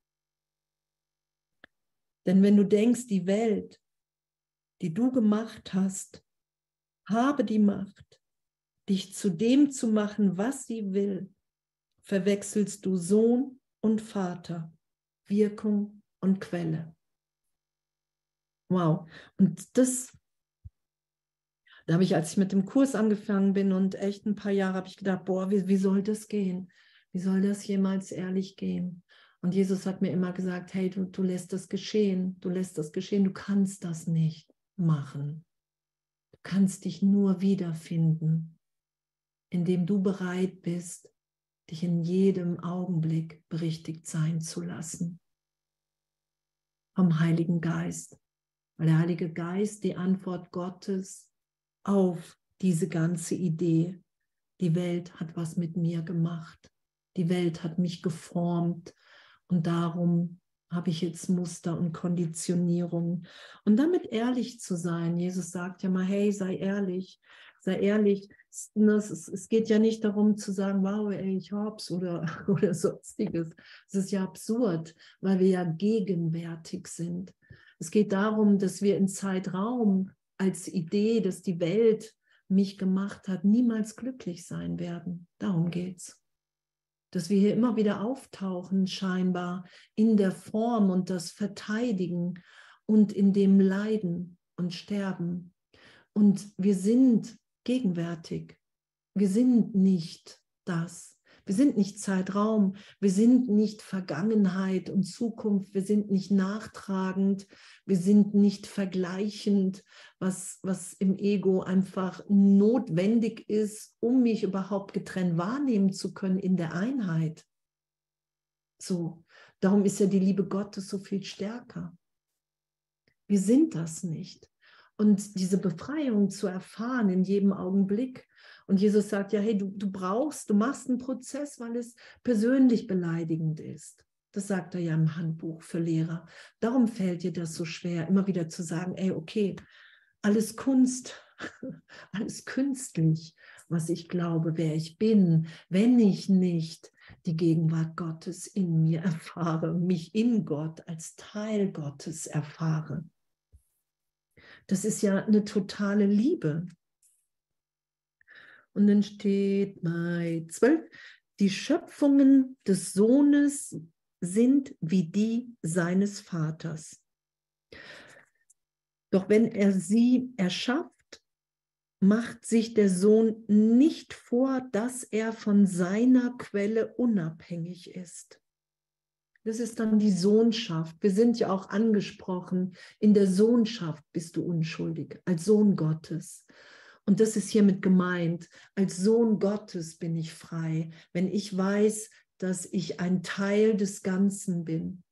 S1: Denn wenn du denkst, die Welt, die du gemacht hast, habe die Macht, dich zu dem zu machen, was sie will, verwechselst du Sohn und Vater, Wirkung und Quelle. Wow. Und das, da habe ich, als ich mit dem Kurs angefangen bin und echt ein paar Jahre, habe ich gedacht, boah, wie, wie soll das gehen? Wie soll das jemals ehrlich gehen? Und Jesus hat mir immer gesagt, hey, du, du lässt das geschehen, du lässt das geschehen, du kannst das nicht machen. Du kannst dich nur wiederfinden, indem du bereit bist, dich in jedem Augenblick berichtigt sein zu lassen. Vom Heiligen Geist. Weil der Heilige Geist die Antwort Gottes auf diese ganze Idee. Die Welt hat was mit mir gemacht. Die Welt hat mich geformt. Und darum habe ich jetzt Muster und Konditionierung. Und damit ehrlich zu sein. Jesus sagt ja mal, hey, sei ehrlich, sei ehrlich. Es, es geht ja nicht darum zu sagen, wow, ey, ich hab's oder, oder sonstiges. Es ist ja absurd, weil wir ja gegenwärtig sind. Es geht darum, dass wir in Zeitraum als Idee, dass die Welt mich gemacht hat, niemals glücklich sein werden. Darum geht's dass wir hier immer wieder auftauchen, scheinbar in der Form und das Verteidigen und in dem Leiden und Sterben. Und wir sind gegenwärtig. Wir sind nicht das. Wir sind nicht Zeitraum, wir sind nicht Vergangenheit und Zukunft, wir sind nicht nachtragend, wir sind nicht vergleichend, was, was im Ego einfach notwendig ist, um mich überhaupt getrennt wahrnehmen zu können in der Einheit. So, darum ist ja die Liebe Gottes so viel stärker. Wir sind das nicht. Und diese Befreiung zu erfahren in jedem Augenblick und Jesus sagt ja, hey, du, du brauchst, du machst einen Prozess, weil es persönlich beleidigend ist. Das sagt er ja im Handbuch für Lehrer. Darum fällt dir das so schwer, immer wieder zu sagen, ey, okay, alles Kunst, alles künstlich, was ich glaube, wer ich bin, wenn ich nicht die Gegenwart Gottes in mir erfahre, mich in Gott als Teil Gottes erfahre. Das ist ja eine totale Liebe. Und dann steht bei 12, die Schöpfungen des Sohnes sind wie die seines Vaters. Doch wenn er sie erschafft, macht sich der Sohn nicht vor, dass er von seiner Quelle unabhängig ist. Das ist dann die Sohnschaft. Wir sind ja auch angesprochen, in der Sohnschaft bist du unschuldig, als Sohn Gottes. Und das ist hiermit gemeint. Als Sohn Gottes bin ich frei, wenn ich weiß, dass ich ein Teil des Ganzen bin,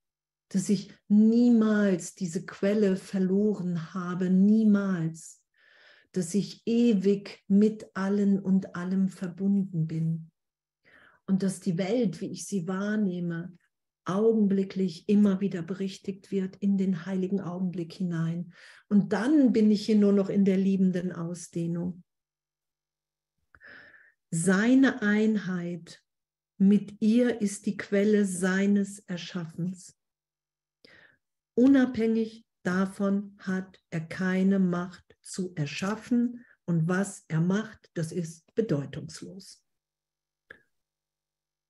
S1: dass ich niemals diese Quelle verloren habe, niemals, dass ich ewig mit allen und allem verbunden bin. Und dass die Welt, wie ich sie wahrnehme, augenblicklich immer wieder berichtigt wird in den heiligen Augenblick hinein. Und dann bin ich hier nur noch in der liebenden Ausdehnung. Seine Einheit mit ihr ist die Quelle seines Erschaffens. Unabhängig davon hat er keine Macht zu erschaffen und was er macht, das ist bedeutungslos.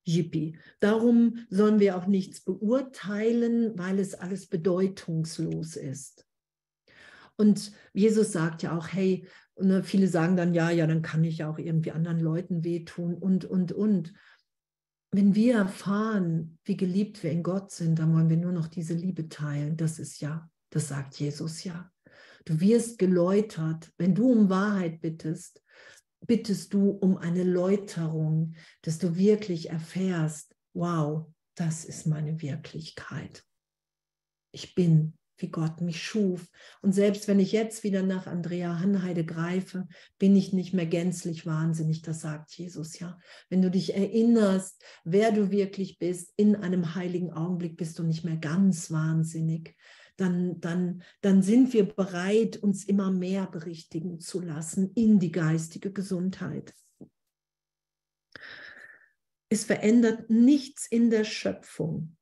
S1: Yippie. Darum sollen wir auch nichts beurteilen, weil es alles bedeutungslos ist. Und Jesus sagt ja auch, hey, ne, viele sagen dann, ja, ja, dann kann ich ja auch irgendwie anderen Leuten wehtun und, und, und. Wenn wir erfahren, wie geliebt wir in Gott sind, dann wollen wir nur noch diese Liebe teilen. Das ist ja, das sagt Jesus ja. Du wirst geläutert, wenn du um Wahrheit bittest, bittest du um eine Läuterung, dass du wirklich erfährst, wow, das ist meine Wirklichkeit. Ich bin, wie Gott mich schuf. Und selbst wenn ich jetzt wieder nach Andrea Hanheide greife, bin ich nicht mehr gänzlich wahnsinnig, das sagt Jesus ja. Wenn du dich erinnerst, wer du wirklich bist, in einem heiligen Augenblick bist du nicht mehr ganz wahnsinnig dann, dann, dann sind wir bereit, uns immer mehr berichtigen zu lassen in die geistige Gesundheit. es verändert nichts in der Schöpfung,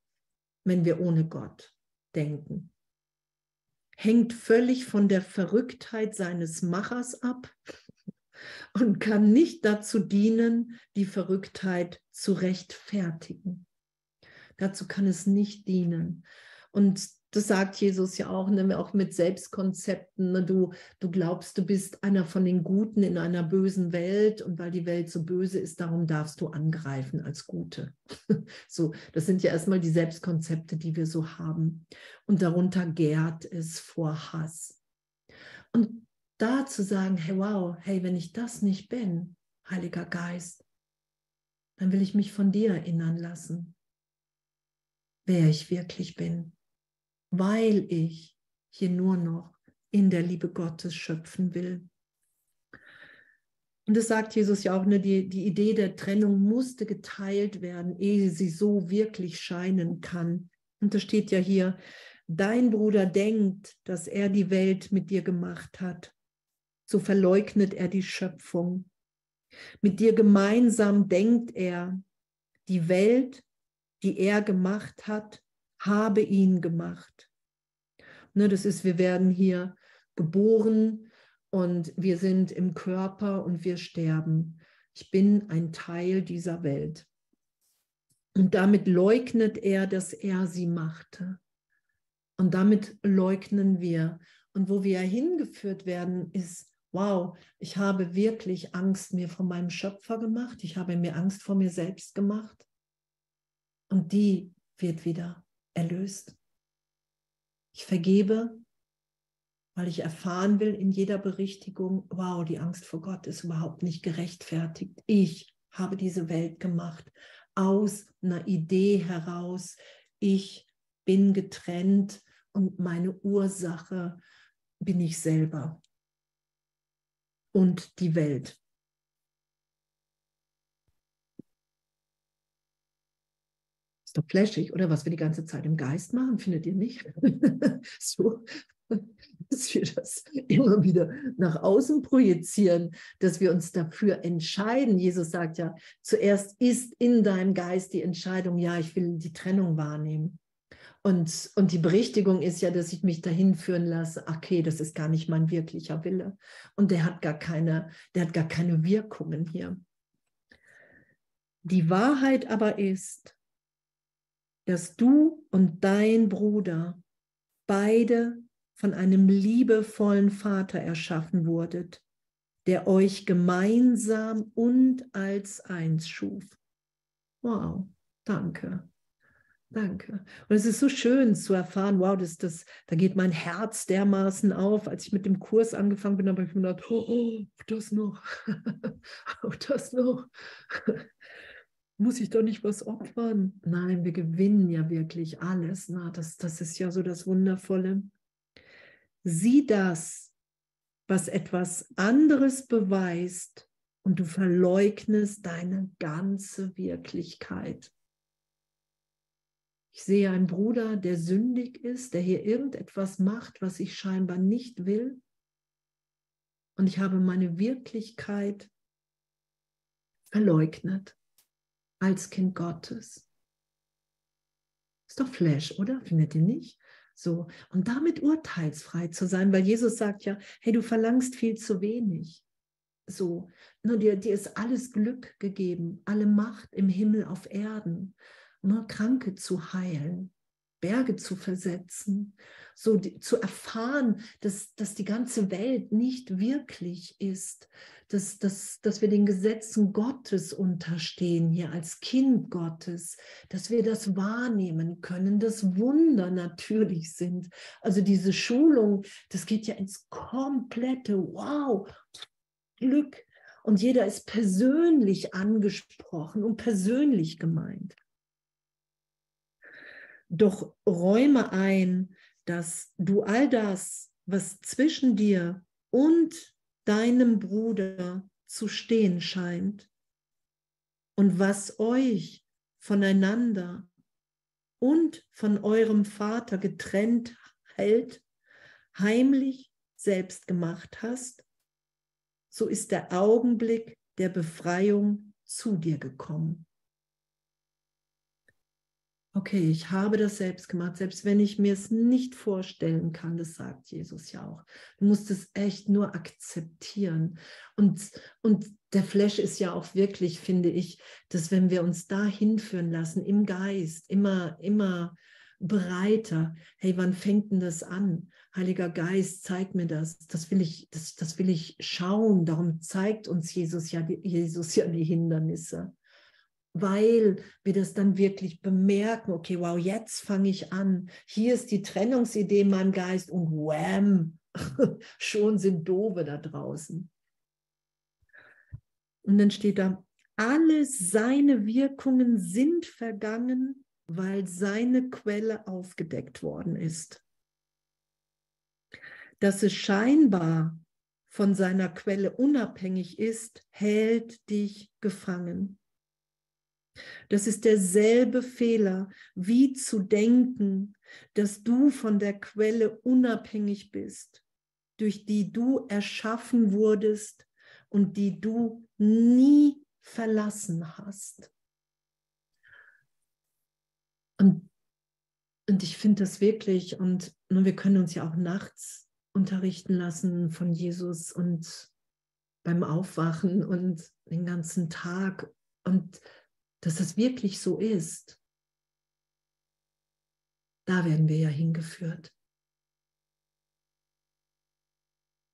S1: wenn wir ohne Gott denken. Hängt völlig von der Verrücktheit seines Machers ab und kann nicht dazu dienen, die Verrücktheit zu rechtfertigen. Dazu kann es nicht dienen. Und das sagt Jesus ja auch, ne, auch mit Selbstkonzepten. Ne, du, du glaubst, du bist einer von den Guten in einer bösen Welt und weil die Welt so böse ist, darum darfst du angreifen als Gute. so, das sind ja erstmal die Selbstkonzepte, die wir so haben. Und darunter gärt es vor Hass. Und da zu sagen, hey, wow, hey, wenn ich das nicht bin, Heiliger Geist, dann will ich mich von dir erinnern lassen, wer ich wirklich bin weil ich hier nur noch in der Liebe Gottes schöpfen will. Und das sagt Jesus ja auch, ne, die, die Idee der Trennung musste geteilt werden, ehe sie so wirklich scheinen kann. Und das steht ja hier, dein Bruder denkt, dass er die Welt mit dir gemacht hat. So verleugnet er die Schöpfung. Mit dir gemeinsam denkt er, die Welt, die er gemacht hat, habe ihn gemacht. Ne, das ist, wir werden hier geboren und wir sind im Körper und wir sterben. Ich bin ein Teil dieser Welt. Und damit leugnet er, dass er sie machte. Und damit leugnen wir. Und wo wir hingeführt werden, ist, wow, ich habe wirklich Angst mir vor meinem Schöpfer gemacht. Ich habe mir Angst vor mir selbst gemacht. Und die wird wieder erlöst. Ich vergebe, weil ich erfahren will in jeder Berichtigung, wow, die Angst vor Gott ist überhaupt nicht gerechtfertigt. Ich habe diese Welt gemacht aus einer Idee heraus. Ich bin getrennt und meine Ursache bin ich selber und die Welt. Ist doch flashig, oder was wir die ganze Zeit im Geist machen, findet ihr nicht? so, dass wir das immer wieder nach außen projizieren, dass wir uns dafür entscheiden. Jesus sagt ja, zuerst ist in deinem Geist die Entscheidung, ja, ich will die Trennung wahrnehmen. Und, und die Berichtigung ist ja, dass ich mich dahin führen lasse, okay, das ist gar nicht mein wirklicher Wille. Und der hat gar keine, der hat gar keine Wirkungen hier. Die Wahrheit aber ist, dass du und dein Bruder beide von einem liebevollen Vater erschaffen wurdet, der euch gemeinsam und als eins schuf. Wow, danke. Danke. Und es ist so schön zu erfahren, wow, das, das, da geht mein Herz dermaßen auf. Als ich mit dem Kurs angefangen bin, habe ich mir gedacht, oh, oh das noch, oh, das noch muss ich doch nicht was opfern. Nein, wir gewinnen ja wirklich alles. Na, das, das ist ja so das Wundervolle. Sieh das, was etwas anderes beweist und du verleugnest deine ganze Wirklichkeit. Ich sehe einen Bruder, der sündig ist, der hier irgendetwas macht, was ich scheinbar nicht will. Und ich habe meine Wirklichkeit verleugnet als Kind Gottes. Ist doch Flash, oder? Findet ihr nicht? So, und damit urteilsfrei zu sein, weil Jesus sagt ja, hey, du verlangst viel zu wenig. So, nur dir, dir ist alles Glück gegeben, alle Macht im Himmel auf Erden, nur Kranke zu heilen, Berge zu versetzen, so die, zu erfahren, dass, dass die ganze Welt nicht wirklich ist, dass, dass, dass wir den Gesetzen Gottes unterstehen hier als Kind Gottes, dass wir das wahrnehmen können, dass Wunder natürlich sind. Also diese Schulung, das geht ja ins komplette Wow, Glück. Und jeder ist persönlich angesprochen und persönlich gemeint. Doch räume ein, dass du all das, was zwischen dir und deinem Bruder zu stehen scheint und was euch voneinander und von eurem Vater getrennt hält, heimlich selbst gemacht hast, so ist der Augenblick der Befreiung zu dir gekommen. Okay, ich habe das selbst gemacht, selbst wenn ich mir es nicht vorstellen kann, das sagt Jesus ja auch. Du musst es echt nur akzeptieren. Und, und der Flash ist ja auch wirklich, finde ich, dass wenn wir uns da hinführen lassen, im Geist, immer, immer bereiter, hey, wann fängt denn das an? Heiliger Geist, zeig mir das. Das will ich, das, das will ich schauen. Darum zeigt uns Jesus ja, Jesus ja die Hindernisse weil wir das dann wirklich bemerken, okay, wow, jetzt fange ich an. Hier ist die Trennungsidee in meinem Geist und wham, schon sind Dove da draußen. Und dann steht da, alle seine Wirkungen sind vergangen, weil seine Quelle aufgedeckt worden ist. Dass es scheinbar von seiner Quelle unabhängig ist, hält dich gefangen. Das ist derselbe Fehler, wie zu denken, dass du von der Quelle unabhängig bist, durch die du erschaffen wurdest und die du nie verlassen hast. Und, und ich finde das wirklich, und wir können uns ja auch nachts unterrichten lassen von Jesus und beim Aufwachen und den ganzen Tag. Und dass das wirklich so ist, da werden wir ja hingeführt.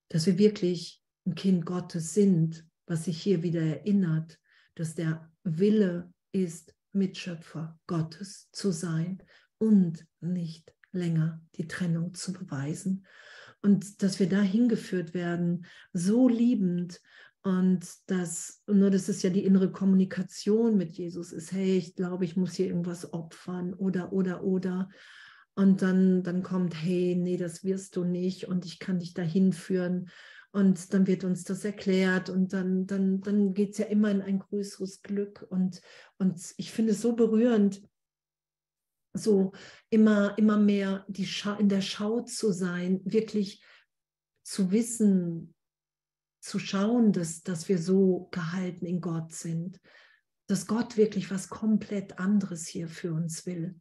S1: Dass wir wirklich ein Kind Gottes sind, was sich hier wieder erinnert, dass der Wille ist, Mitschöpfer Gottes zu sein und nicht länger die Trennung zu beweisen. Und dass wir da hingeführt werden, so liebend und das, nur das ist ja die innere Kommunikation mit Jesus, ist, hey, ich glaube, ich muss hier irgendwas opfern oder, oder, oder. Und dann, dann kommt, hey, nee, das wirst du nicht und ich kann dich dahin führen. Und dann wird uns das erklärt und dann, dann, dann geht es ja immer in ein größeres Glück. Und, und ich finde es so berührend, so immer, immer mehr die in der Schau zu sein, wirklich zu wissen, zu schauen, dass, dass wir so gehalten in Gott sind, dass Gott wirklich was komplett anderes hier für uns will.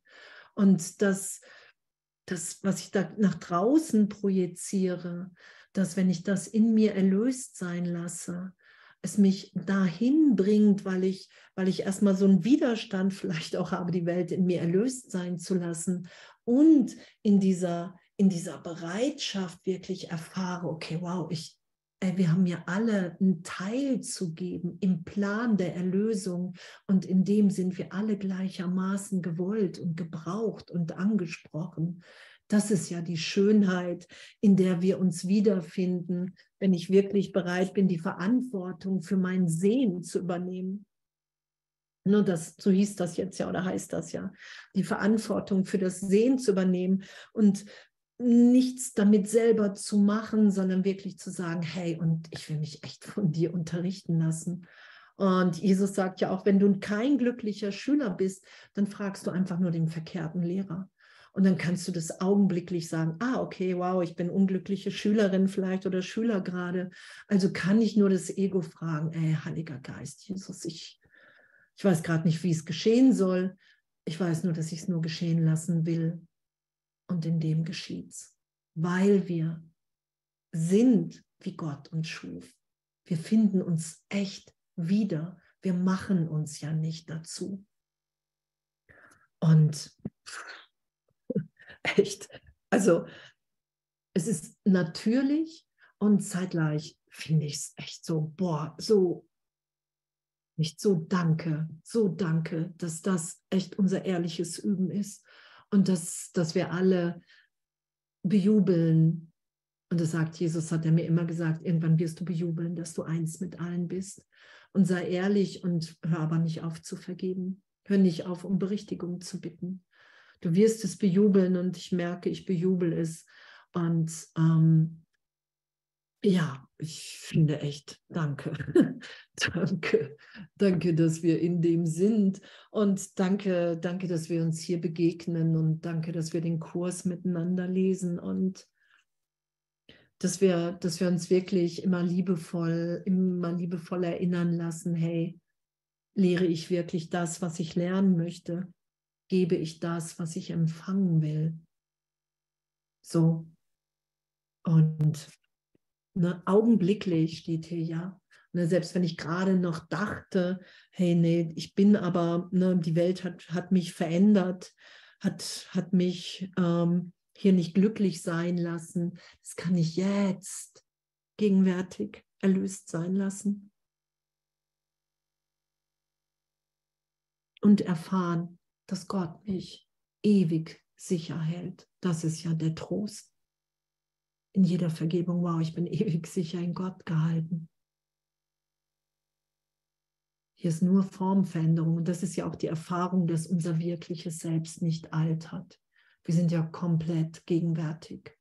S1: Und dass das, was ich da nach draußen projiziere, dass wenn ich das in mir erlöst sein lasse, es mich dahin bringt, weil ich, weil ich erstmal so einen Widerstand vielleicht auch habe, die Welt in mir erlöst sein zu lassen und in dieser, in dieser Bereitschaft wirklich erfahre, okay, wow, ich, wir haben ja alle einen Teil zu geben im Plan der Erlösung und in dem sind wir alle gleichermaßen gewollt und gebraucht und angesprochen. Das ist ja die Schönheit, in der wir uns wiederfinden, wenn ich wirklich bereit bin, die Verantwortung für mein Sehen zu übernehmen. Nur das, so hieß das jetzt ja oder heißt das ja, die Verantwortung für das Sehen zu übernehmen und nichts damit selber zu machen, sondern wirklich zu sagen, hey, und ich will mich echt von dir unterrichten lassen. Und Jesus sagt ja auch, wenn du kein glücklicher Schüler bist, dann fragst du einfach nur den verkehrten Lehrer. Und dann kannst du das augenblicklich sagen, ah, okay, wow, ich bin unglückliche Schülerin vielleicht oder Schüler gerade. Also kann ich nur das Ego fragen, ey, Heiliger Geist, Jesus, ich, ich weiß gerade nicht, wie es geschehen soll. Ich weiß nur, dass ich es nur geschehen lassen will und in dem geschieht's, weil wir sind, wie Gott uns schuf. Wir finden uns echt wieder. Wir machen uns ja nicht dazu. Und echt, also es ist natürlich und zeitgleich finde ich es echt so, boah, so nicht so danke, so danke, dass das echt unser ehrliches Üben ist und dass, dass wir alle bejubeln. Und das sagt Jesus, hat er mir immer gesagt, irgendwann wirst du bejubeln, dass du eins mit allen bist. Und sei ehrlich und hör aber nicht auf zu vergeben. Hör nicht auf, um Berichtigung zu bitten. Du wirst es bejubeln und ich merke, ich bejubel es. Und ähm, ja, ich finde echt, danke, danke, danke, dass wir in dem sind und danke, danke, dass wir uns hier begegnen und danke, dass wir den Kurs miteinander lesen und dass wir, dass wir uns wirklich immer liebevoll, immer liebevoll erinnern lassen, hey, lehre ich wirklich das, was ich lernen möchte? gebe ich das, was ich empfangen will. So. Und ne, augenblicklich steht hier ja. Ne, selbst wenn ich gerade noch dachte, hey, nee, ich bin aber, ne, die Welt hat, hat mich verändert, hat, hat mich ähm, hier nicht glücklich sein lassen. Das kann ich jetzt gegenwärtig erlöst sein lassen. Und erfahren, dass Gott mich ewig sicher hält. Das ist ja der Trost. In jeder Vergebung, wow, ich bin ewig sicher in Gott gehalten. Hier ist nur Formveränderung. Und das ist ja auch die Erfahrung, dass unser wirkliches Selbst nicht altert. Wir sind ja komplett gegenwärtig.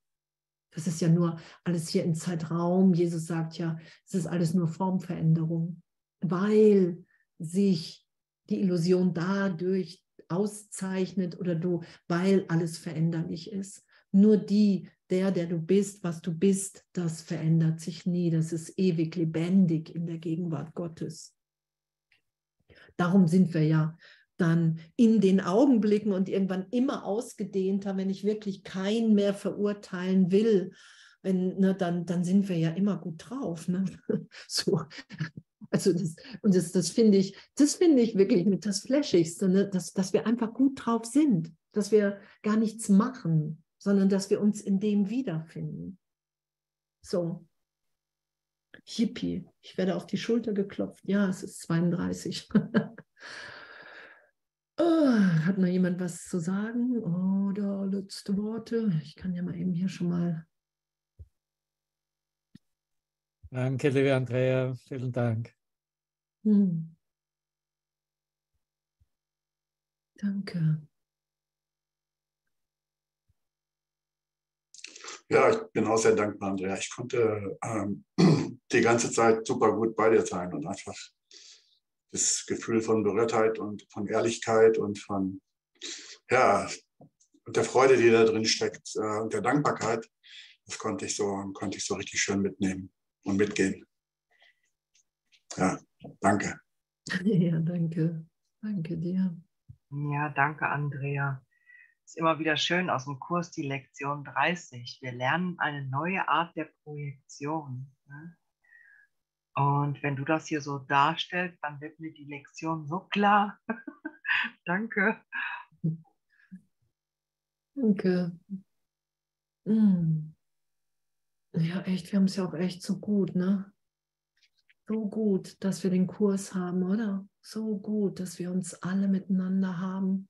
S1: Das ist ja nur alles hier im Zeitraum. Jesus sagt ja, es ist alles nur Formveränderung, weil sich die Illusion dadurch auszeichnet oder du, weil alles veränderlich ist. Nur die, der, der du bist, was du bist, das verändert sich nie. Das ist ewig lebendig in der Gegenwart Gottes. Darum sind wir ja dann in den Augenblicken und irgendwann immer ausgedehnter, wenn ich wirklich keinen mehr verurteilen will, wenn, ne, dann, dann sind wir ja immer gut drauf. Ne? So. Also das, und das, das finde ich, das finde ich wirklich mit das Flashigste, ne? dass, dass wir einfach gut drauf sind, dass wir gar nichts machen, sondern dass wir uns in dem wiederfinden. So. Hippie, ich werde auf die Schulter geklopft. Ja, es ist 32. oh, hat noch jemand was zu sagen oder letzte Worte? Ich kann ja mal eben hier schon mal.
S2: Danke, liebe Andrea, vielen Dank.
S1: Hm. Danke.
S3: Ja, ich bin auch sehr dankbar, Andrea. Ich konnte ähm, die ganze Zeit super gut bei dir sein und einfach das Gefühl von Berührtheit und von Ehrlichkeit und von ja, und der Freude, die da drin steckt äh, und der Dankbarkeit, das konnte ich so konnte ich so richtig schön mitnehmen und mitgehen. Ja, danke.
S1: Ja, danke. Danke dir.
S4: Ja, danke, Andrea. Ist immer wieder schön aus dem Kurs die Lektion 30. Wir lernen eine neue Art der Projektion. Ne? Und wenn du das hier so darstellst, dann wird mir die Lektion so klar. Danke.
S1: Danke. Mm. Ja, echt, wir haben es ja auch echt so gut, ne? So gut, dass wir den Kurs haben, oder? So gut, dass wir uns alle miteinander haben.